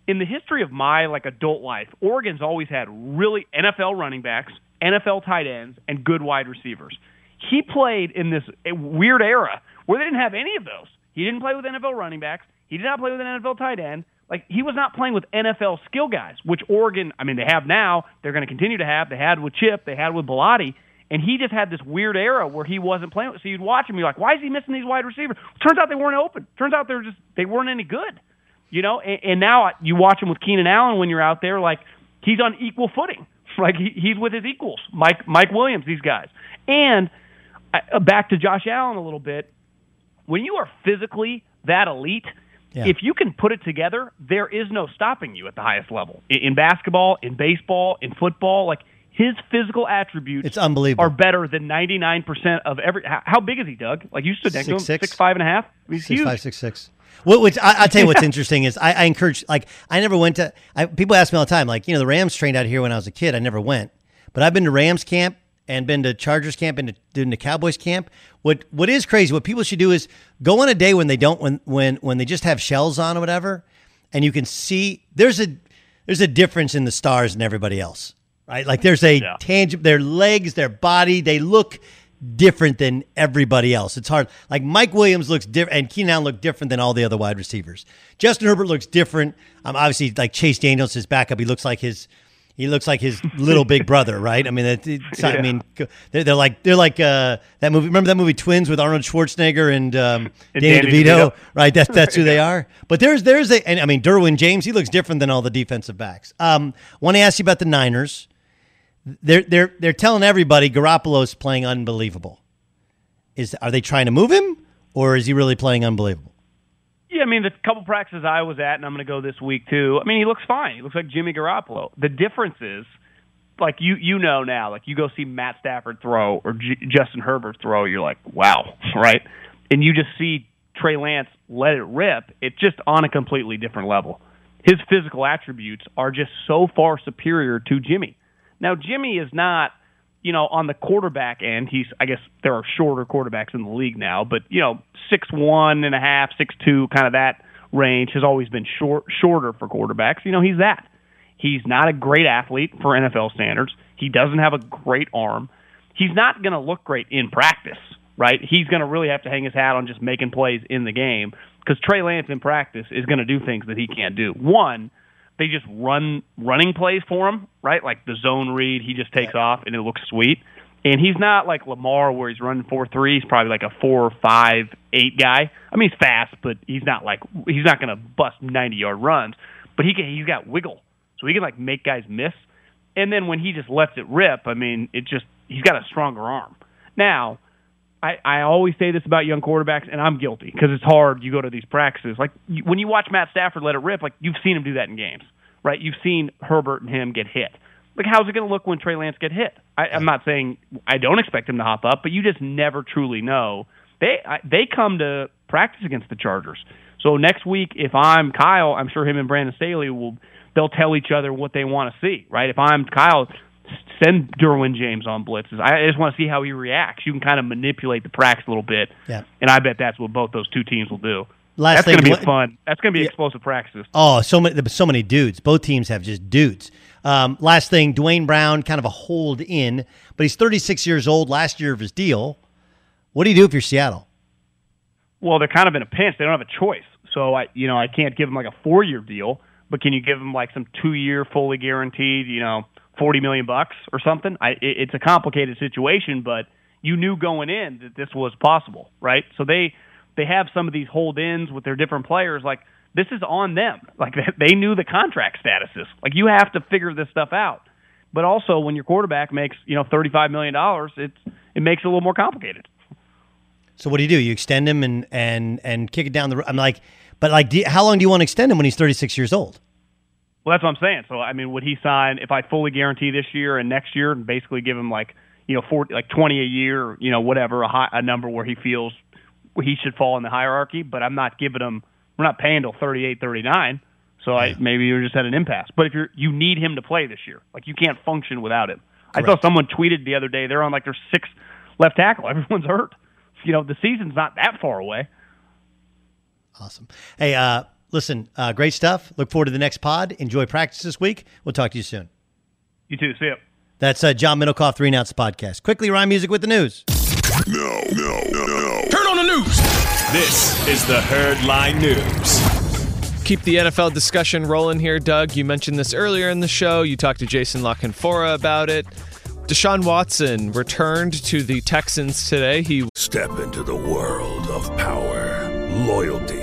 in the history of my like adult life, Oregon's always had really NFL running backs, NFL tight ends, and good wide receivers. He played in this uh, weird era where they didn't have any of those. He didn't play with NFL running backs. He did not play with an NFL tight end. Like he was not playing with NFL skill guys, which Oregon, I mean, they have now. They're going to continue to have. They had with Chip. They had with Bellotti. And he just had this weird era where he wasn't playing. So you'd watch him, you're like, why is he missing these wide receivers? Turns out they weren't open. Turns out they were just they weren't any good. You know, and, and now you watch him with Keenan Allen when you're out there, like he's on equal footing. Like he, he's with his equals, Mike Mike Williams, these guys. And uh, back to Josh Allen a little bit. When you are physically that elite, Yeah. if you can put it together, there is no stopping you at the highest level. In basketball, in baseball, in football, like his physical attributes It's unbelievable. are better than 99% of every how, how big is he, Doug? Like you stood next to him, Six, six. six five and a half. He's Six huge. five, six six. What, which I, I'll tell you what's interesting is I, I encourage like I never went to. I, people ask me all the time like you know the Rams trained out here when I was a kid. I never went, but I've been to Rams camp and been to Chargers camp and to, been to Cowboys camp. What what is crazy? What people should do is go on a day when they don't when when when they just have shells on or whatever, and you can see there's a there's a difference in the stars and everybody else, right? Like there's a tangible their legs, their body, they look different than everybody else. It's hard. Like Mike Williams looks different, and Keenan Allen look different than all the other wide receivers. Justin Herbert looks different. Um, obviously, like Chase Daniels, his backup, he looks like his. He looks like his little big brother, right? I mean, it, it's, I mean, they're, they're like they're like uh, that movie. Remember that movie Twins with Arnold Schwarzenegger and, um, And Danny, Danny DeVito, DeVito. right? That's that's who they are. But there's there's a, and I mean, Derwin James, he looks different than all the defensive backs. Um, want to ask you about the Niners? They're they're they're telling everybody Garoppolo's playing unbelievable. Is are they trying to move him, or is he really playing unbelievable? Yeah, I mean, the couple practices I was at, and I'm going to go this week too. I mean, he looks fine. He looks like Jimmy Garoppolo. The difference is, like you you know now, like you go see Matt Stafford throw or J- Justin Herbert throw, you're like, wow, right? And you just see Trey Lance let it rip. It's just on a completely different level. His physical attributes are just so far superior to Jimmy. Now, Jimmy is not, you know, on the quarterback end. He's, I guess, there are shorter quarterbacks in the league now, but you know, six one and a half, six two, kind of that range has always been short, shorter for quarterbacks. You know, he's that. He's not a great athlete for NFL standards. He doesn't have a great arm. He's not going to look great in practice, right? He's going to really have to hang his hat on just making plays in the game because Trey Lance in practice is going to do things that he can't do. One, they just run running plays for him, right? Like the zone read, he just takes off and it looks sweet. And he's not like Lamar where he's running four three. He's probably like a four five eight guy. I mean, he's fast, but he's not like he's not going to bust ninety yard runs. But he can. He's got wiggle, so he can like make guys miss. And then when he just lets it rip, I mean, it just he's got a stronger arm. Now, I, I always say this about young quarterbacks, and I'm guilty because it's hard. You go to these practices, like you, when you watch Matt Stafford let it rip, like you've seen him do that in games, right? You've seen Herbert and him get hit. Like, how's it going to look when Trey Lance get hit? I, I'm not saying I don't expect him to hop up, but you just never truly know. They I, they come to practice against the Chargers, so next week if I'm Kyle, I'm sure him and Brandon Staley will they'll tell each other what they want to see, right? If I'm Kyle, send Derwin James on blitzes. I just want to see how he reacts. You can kind of manipulate the practice a little bit, Yeah. and I bet that's what both those two teams will do. Last that's going to be fun. That's going to be explosive practices. Oh, so many, so many dudes. Both teams have just dudes. Um, last thing, Duane Brown, kind of a hold in, but he's 36 years old. Last year of his deal. What do you do if you're Seattle? Well, they're kind of in a pinch. They don't have a choice. So I, you know, I can't give them like a four-year deal, but can you give them like some two-year, fully guaranteed, you know, forty million bucks or something? I, it, it's a complicated situation, but you knew going in that this was possible, right? So they they have some of these hold-ins with their different players. Like this is on them. Like they, knew the contract statuses. Like you have to figure this stuff out. But also, when your quarterback makes you know thirty-five million dollars, it's it makes it a little more complicated. So what do you do? You extend him and and and kick it down the. I'm like, but like, you, how long do you want to extend him when he's 36 years old? Well, that's what I'm saying. So, I mean, would he sign if I fully guarantee this year and next year, and basically give him like you know, 40, like 20 a year, or, you know, whatever, a, high, a number where he feels he should fall in the hierarchy. But I'm not giving him. We're not paying till 38, 39. So I maybe you're just at an impasse. But if you're you need him to play this year, like you can't function without him. I saw someone tweeted the other day they're on like their sixth left tackle. Everyone's hurt. You know, the season's not that far away. Awesome. Hey, uh, listen, uh, great stuff. Look forward to the next pod. Enjoy practice this week. We'll talk to you soon. You too. See ya. That's uh, John Middlekauff, Three and Out Podcast. Quickly, rhyme music with the news. No, no, no, no. Turn on the news. This is the Herd Line News. Keep the NFL discussion rolling here, Doug. You mentioned this earlier in the show. You talked to Jason La Canfora about it. Deshaun Watson returned to the Texans today. He Step into the world of power, loyalty,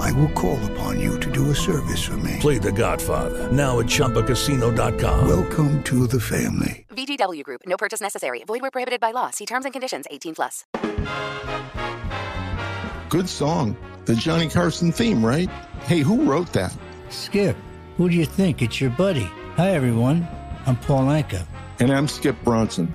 I will call upon you to do a service for me. Play The Godfather now at ChumbaCasino.com. Welcome to the family. VGW Group. No purchase necessary. Void where prohibited by law. See terms and conditions. 18 plus. Good song. The Johnny Carson theme, right? Hey, who wrote that? Skip, who do you think? It's your buddy. Hi, everyone. I'm Paul Anka. And I'm Skip Bronson.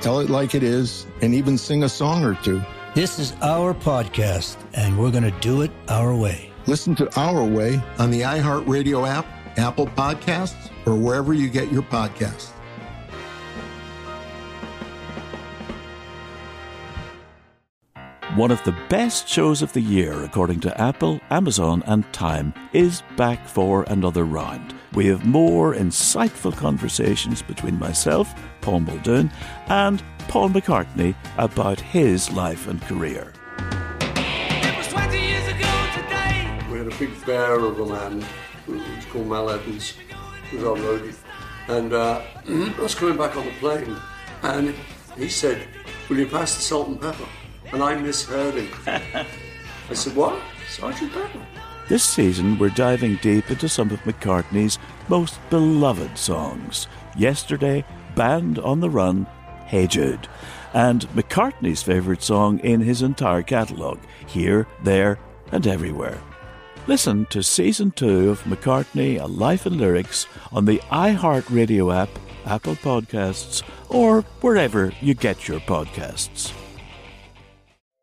tell it like it is, and even sing a song or two. This is our podcast, and we're going to do it our way. Listen to Our Way on the iHeartRadio app, Apple Podcasts, or wherever you get your podcasts. One of the best shows of the year, according to Apple, Amazon, and Time, is back for another round. We have more insightful conversations between myself, Paul Muldoon, and Paul McCartney about his life and career. We had a big bear of a man who was called Mal Evans, who was our roadie. And uh, I was coming back on the plane, and he said, Will you pass the salt and pepper? And I misheard him. I said, What? Sergeant Pepper? This season, we're diving deep into some of McCartney's most beloved songs. Yesterday, Band on the Run, Hey Jude, and McCartney's favourite song in his entire catalogue, Here, There, and Everywhere. Listen to Season 2 of McCartney, A Life in Lyrics on the iHeartRadio app, Apple Podcasts, or wherever you get your podcasts.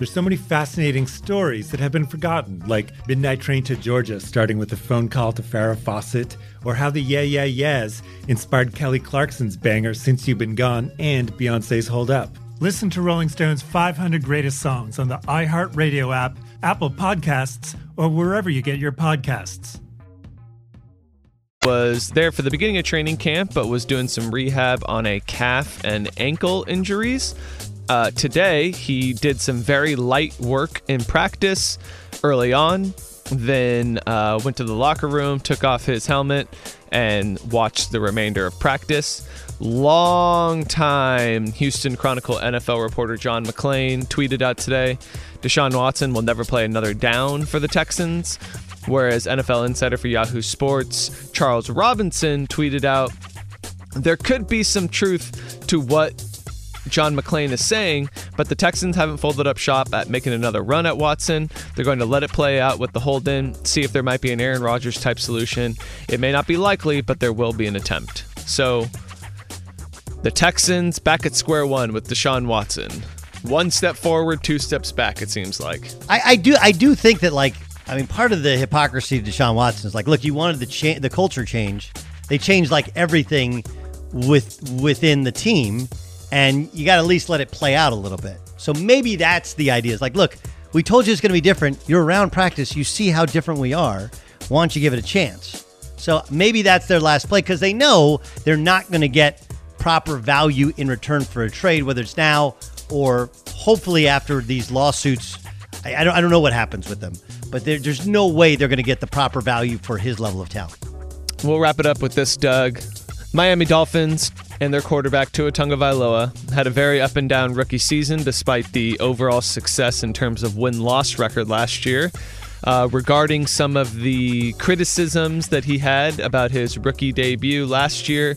There's so many fascinating stories that have been forgotten, like Midnight Train to Georgia, starting with a phone call to Farrah Fawcett, or how the Yeah Yeah Yeahs inspired Kelly Clarkson's banger Since You've Been Gone and Beyonce's Hold Up. Listen to Rolling Stone's 500 Greatest Songs on the iHeartRadio app, Apple Podcasts, or wherever you get your podcasts. Was there for the beginning of training camp, but was doing some rehab on a calf and ankle injuries. Uh, today, he did some very light work in practice early on, then uh, went to the locker room, took off his helmet, and watched the remainder of practice. Long time Houston Chronicle NFL reporter John McClain tweeted out today Deshaun Watson will never play another down for the Texans. Whereas NFL insider for Yahoo Sports, Charles Robinson, tweeted out there could be some truth to what John McClain is saying, but the Texans haven't folded up shop at making another run at Watson. They're going to let it play out with the hold in, see if there might be an Aaron Rodgers type solution. It may not be likely, but there will be an attempt. So the Texans back at square one with Deshaun Watson. One step forward, two steps back, it seems like. I, I do I do think that like I mean part of the hypocrisy of Deshaun Watson is like, look, you wanted the cha- the culture change. They changed like everything with within the team, and you got to at least let it play out a little bit. So maybe that's the idea. Is like, look, we told you it's going to be different. You're around practice. You see how different we are. Why don't you give it a chance? So maybe that's their last play because they know they're not going to get proper value in return for a trade, whether it's now or hopefully after these lawsuits. I, I don't, I don't know what happens with them, but there, there's no way they're going to get the proper value for his level of talent. We'll wrap it up with this, Doug. Miami Dolphins and their quarterback Tua Tagovailoa had a very up and down rookie season, despite the overall success in terms of win loss record last year. Uh, regarding some of the criticisms that he had about his rookie debut last year,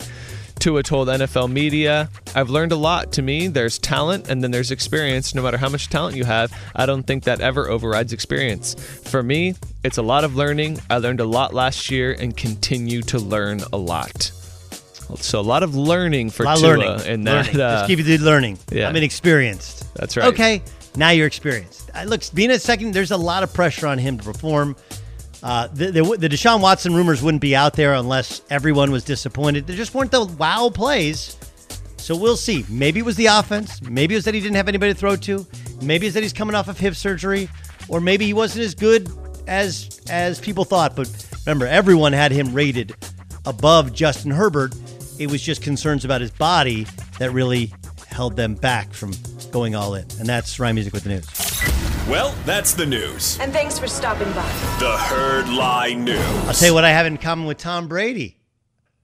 Tua told NFL media, I've learned a lot. To me, there's talent and then there's experience. No matter how much talent you have, I don't think that ever overrides experience. For me, it's a lot of learning. I learned a lot last year and continue to learn a lot. So a lot of learning for a lot Tua learning. in that. Learning. Uh, Just keep you the learning. yeah. I'm inexperienced. That's right. Okay, now you're experienced. Uh, look, being a second, there's a lot of pressure on him to perform. Uh, the, the, the Deshaun Watson rumors wouldn't be out there unless everyone was disappointed. There just weren't the wow plays. So we'll see. Maybe it was the offense. Maybe it was that he didn't have anybody to throw to. Maybe it's that he's coming off of hip surgery, or maybe he wasn't as good as as people thought. But remember, everyone had him rated above Justin Herbert. It was just concerns about his body that really held them back from going all in. And that's Ryan Music with the news. Well, that's the news. And thanks for stopping by. The Herd Lie News. I'll tell you what I have in common with Tom Brady.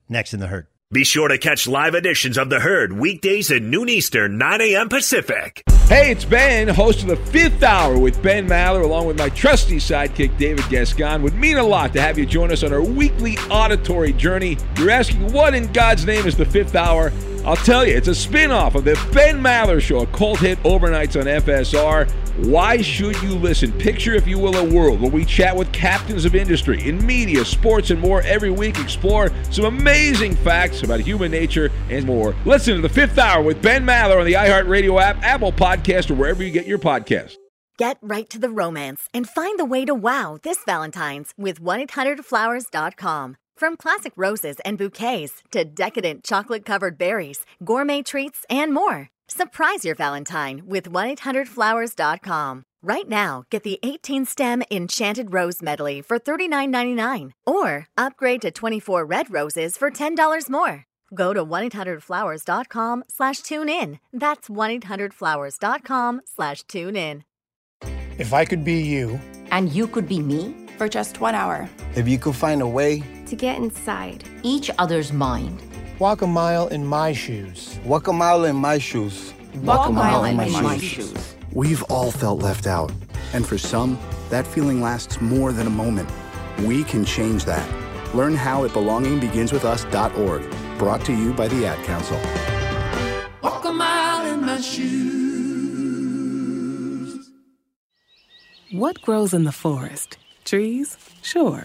Next in the herd. Be sure to catch live editions of The Herd weekdays at noon Eastern, 9 a.m. Pacific. Hey, it's Ben, host of the fifth hour with Ben Maller, along with my trusty sidekick, David Gascon. Would mean a lot to have you join us on our weekly auditory journey. You're asking, what in God's name is the fifth hour? I'll tell you, it's a spin off of the Ben Maller Show, a cult hit overnights on FSR. Why should you listen? Picture, if you will, a world where we chat with captains of industry in media, sports, and more every week. Explore some amazing facts about human nature and more. Listen to the fifth hour with Ben Maller on the iHeartRadio app, Apple Podcast, or wherever you get your podcasts. Get right to the romance and find the way to wow this Valentine's with 1-800-Flowers.com. From classic roses and bouquets to decadent chocolate covered berries, gourmet treats, and more. Surprise your Valentine with 1-800-Flowers.com. Right now, get the 18 stem Enchanted Rose Medley for $39.99 or upgrade to 24 red roses for $10 more. Go to 1-800-Flowers.com slash tune in. That's 1-800-Flowers.com slash tune in. If I could be you, and you could be me for just one hour. if you could find a way, To get inside each other's mind. walk a mile in my shoes. Walk a mile in my shoes. Walk a mile in my shoes. We've all felt left out. And for some, that feeling lasts more than a moment. We can change that. Learn how at belongingbeginswithus.org. Brought to you by the Ad Council. Walk a mile in my shoes. What grows in the forest? Trees? Sure.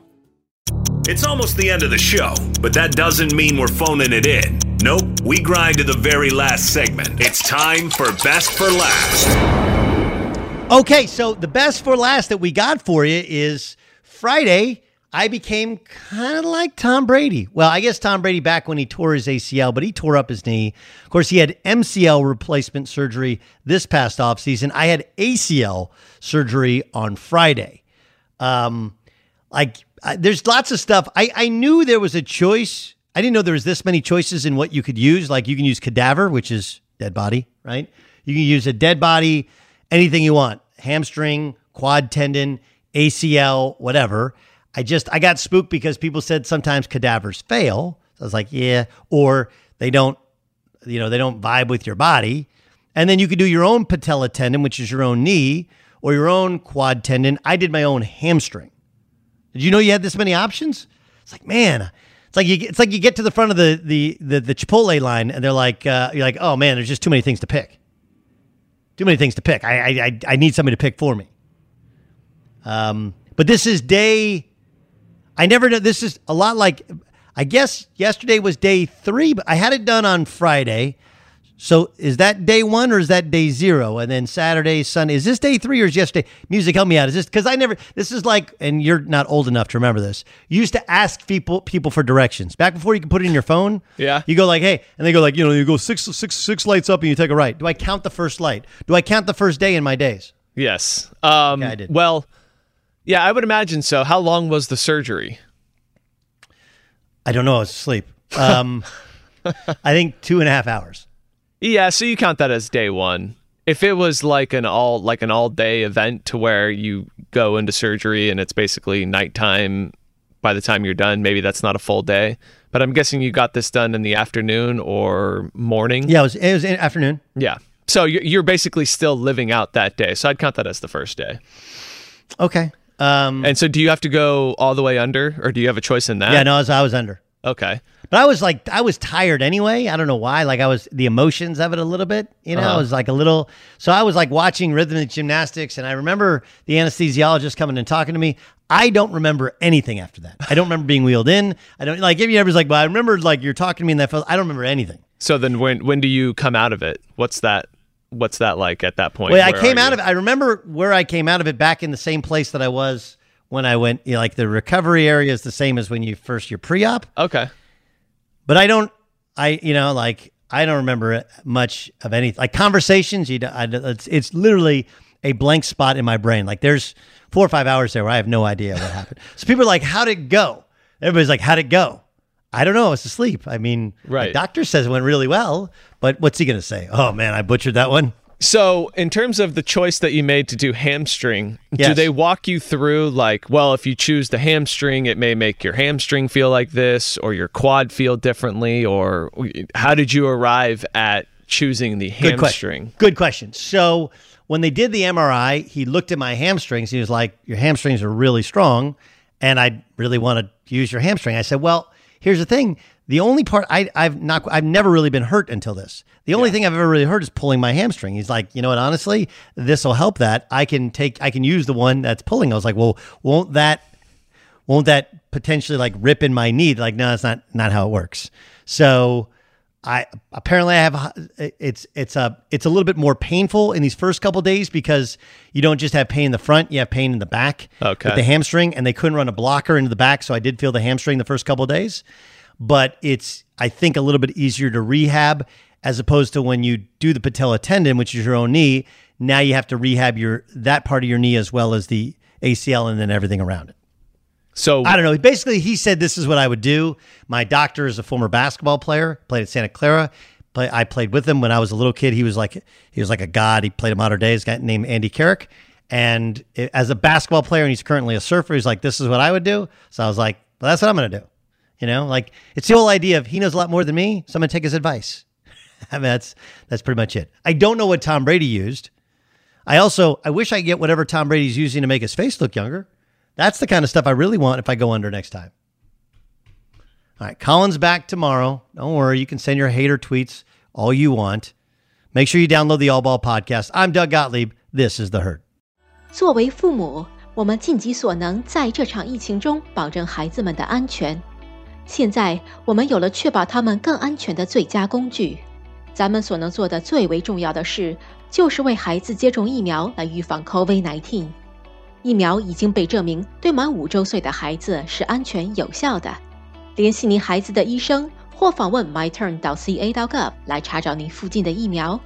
It's almost the end of the show, but that doesn't mean we're phoning it in. Nope, we grind to the very last segment. It's time for Best for Last. Okay, so the best for last that we got for you is Friday. I became kind of like Tom Brady. Well, I guess Tom Brady back when he tore his ACL, but he tore up his knee. Of course, he had MCL replacement surgery this past offseason. I had ACL surgery on Friday. Um, like, I, there's lots of stuff. I, I knew there was a choice. I didn't know there was this many choices in what you could use. Like, you can use cadaver, which is dead body, right? You can use a dead body, anything you want hamstring, quad tendon, ACL, whatever. I just I got spooked because people said sometimes cadavers fail. So I was like, yeah, or they don't, you know, they don't vibe with your body. And then you could do your own patella tendon, which is your own knee, or your own quad tendon. I did my own hamstring. Did you know you had this many options? It's like, man, it's like you it's like you get to the front of the the the, the Chipotle line and they're like, uh, you're like, oh man, there's just too many things to pick. Too many things to pick. I I I need somebody to pick for me. Um, but this is day I never know. This is a lot like, I guess yesterday was day three, but I had it done on Friday. So is that day one or is that day zero? And then Saturday, Sunday, is this day three or is yesterday? Music, help me out. Is this because I never? This is like, and you're not old enough to remember this. You used to ask people people for directions back before you could put it in your phone. Yeah. You go like, hey, and they go like, you know, you go six six six lights up and you take a right. Do I count the first light? Do I count the first day in my days? Yes. Um, I did. Well, yeah, I would imagine so. How long was the surgery? I don't know. I was asleep. Um, I think two and a half hours. Yeah, so you count that as day one. If it was like an all like an all day event to where you go into surgery and it's basically nighttime by the time you're done, maybe that's not a full day. But I'm guessing you got this done in the afternoon or morning. Yeah, it was it was in afternoon. Yeah. So you're you're basically still living out that day. So I'd count that as the first day. Okay. Um, And so do you have to go all the way under or do you have a choice in that? yeah, no, I was, I was under. Okay. But I was like, I was tired anyway. I don't know why. Like I was the emotions of it a little bit. You know, Uh-huh. I was like a little. So I was like watching rhythmic gymnastics, and I remember the anesthesiologist coming and talking to me. I don't remember anything after that. I don't remember being wheeled in. I don't like if you ever like, but I remember like you're talking to me in that. I don't remember anything. So then when when do you come out of it? What's that what's that like at that point? Well, I came out you? of it. I remember where I came out of it back in the same place that I was when I went. You know, like the recovery area is the same as when you first your pre-op. Okay. But I don't. I you know like I don't remember much of anything. Like conversations, you. I, it's it's literally a blank spot in my brain. Like there's four or five hours there where I have no idea what happened. So people are like, "How'd it go?" Everybody's like, "How'd it go?" I don't know. I was asleep. I mean, Right. The doctor says it went really well, but what's he going to say? Oh man, I butchered that one. So, in terms of the choice that you made to do hamstring, do they walk you through like, well, if you choose the hamstring, it may make your hamstring feel like this or your quad feel differently or how did you arrive at choosing the Good hamstring? question. Good question. So when they did the MRI, he looked at my hamstrings. He was like, "Your hamstrings are really strong, and I really want to use your hamstring." I said, "Well, here's the thing. The only part I, I've not, I've never really been hurt until this. The only thing I've ever really hurt is pulling my hamstring." He's like, "You know what? Honestly, this will help. That I can take, I can use the one that's pulling." I was like, "Well, won't that won't that potentially like rip in my knee? Like, no, that's not not how it works. So I apparently I have it's it's a it's a little bit more painful in these first couple days because you don't just have pain in the front, you have pain in the back Okay. with the hamstring, and they couldn't run a blocker into the back, so I did feel the hamstring the first couple days. But it's I think a little bit easier to rehab as opposed to when you do the patella tendon, which is your own knee. Now you have to rehab your that part of your knee as well as the ACL and then everything around it. So I don't know. Basically, he said this is what I would do. My doctor is a former basketball player, played at Santa Clara. Play, I played with him when I was a little kid. He was like he was like a god. He played at modern days. Guy named Andy Carrick, and as a basketball player, and he's currently a surfer. He's like, this is what I would do. So I was like, well, that's what I'm going to do. You know, like it's the whole idea of he knows a lot more than me, so I'm gonna take his advice. I mean, that's that's pretty much it. I don't know what Tom Brady used. I also I wish I could get whatever Tom Brady's using to make his face look younger. That's the kind of stuff I really want if I go under next time. All right, Colin's back tomorrow. Don't worry, you can send your hater tweets all you want. Make sure you download the All Ball podcast. I'm Doug Gottlieb. This is the Herd. 作为父母，我们尽己所能在这场疫情中保证孩子们的安全。现在，我们有了确保他们更安全的最佳工具。咱们所能做的最为重要的事，就是为孩子接种疫苗来预防 COVID-19。 疫苗已经被证明对满五周岁的孩子是安全有效的。联系您孩子的医生，或访问 myturn 到 ca.gov 来查找您附近的疫苗。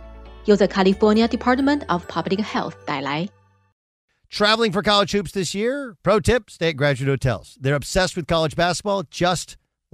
由 the California Department of Public Health 带来。 Traveling for college hoops this year? Pro tip stay at graduate hotels. They're obsessed with college basketball, just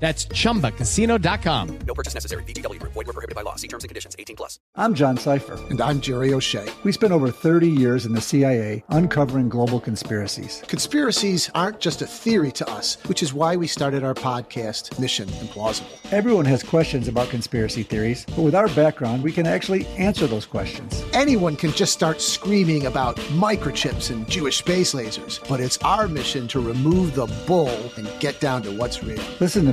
That's chumbacasino.com. No purchase necessary. VGW Group. Void were prohibited by law. See terms and conditions. 18 plus. I'm John Cipher. And I'm Jerry O'Shea. We spent over 30 years in the CIA uncovering global conspiracies. Conspiracies aren't just a theory to us, which is why we started our podcast, Mission Implausible. Everyone has questions about conspiracy theories, but with our background, we can actually answer those questions. Anyone can just start screaming about microchips and Jewish space lasers, but it's our mission to remove the bull and get down to what's real. Listen to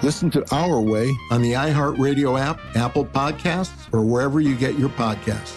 Listen to Our Way on the iHeartRadio app, Apple Podcasts, or wherever you get your podcasts.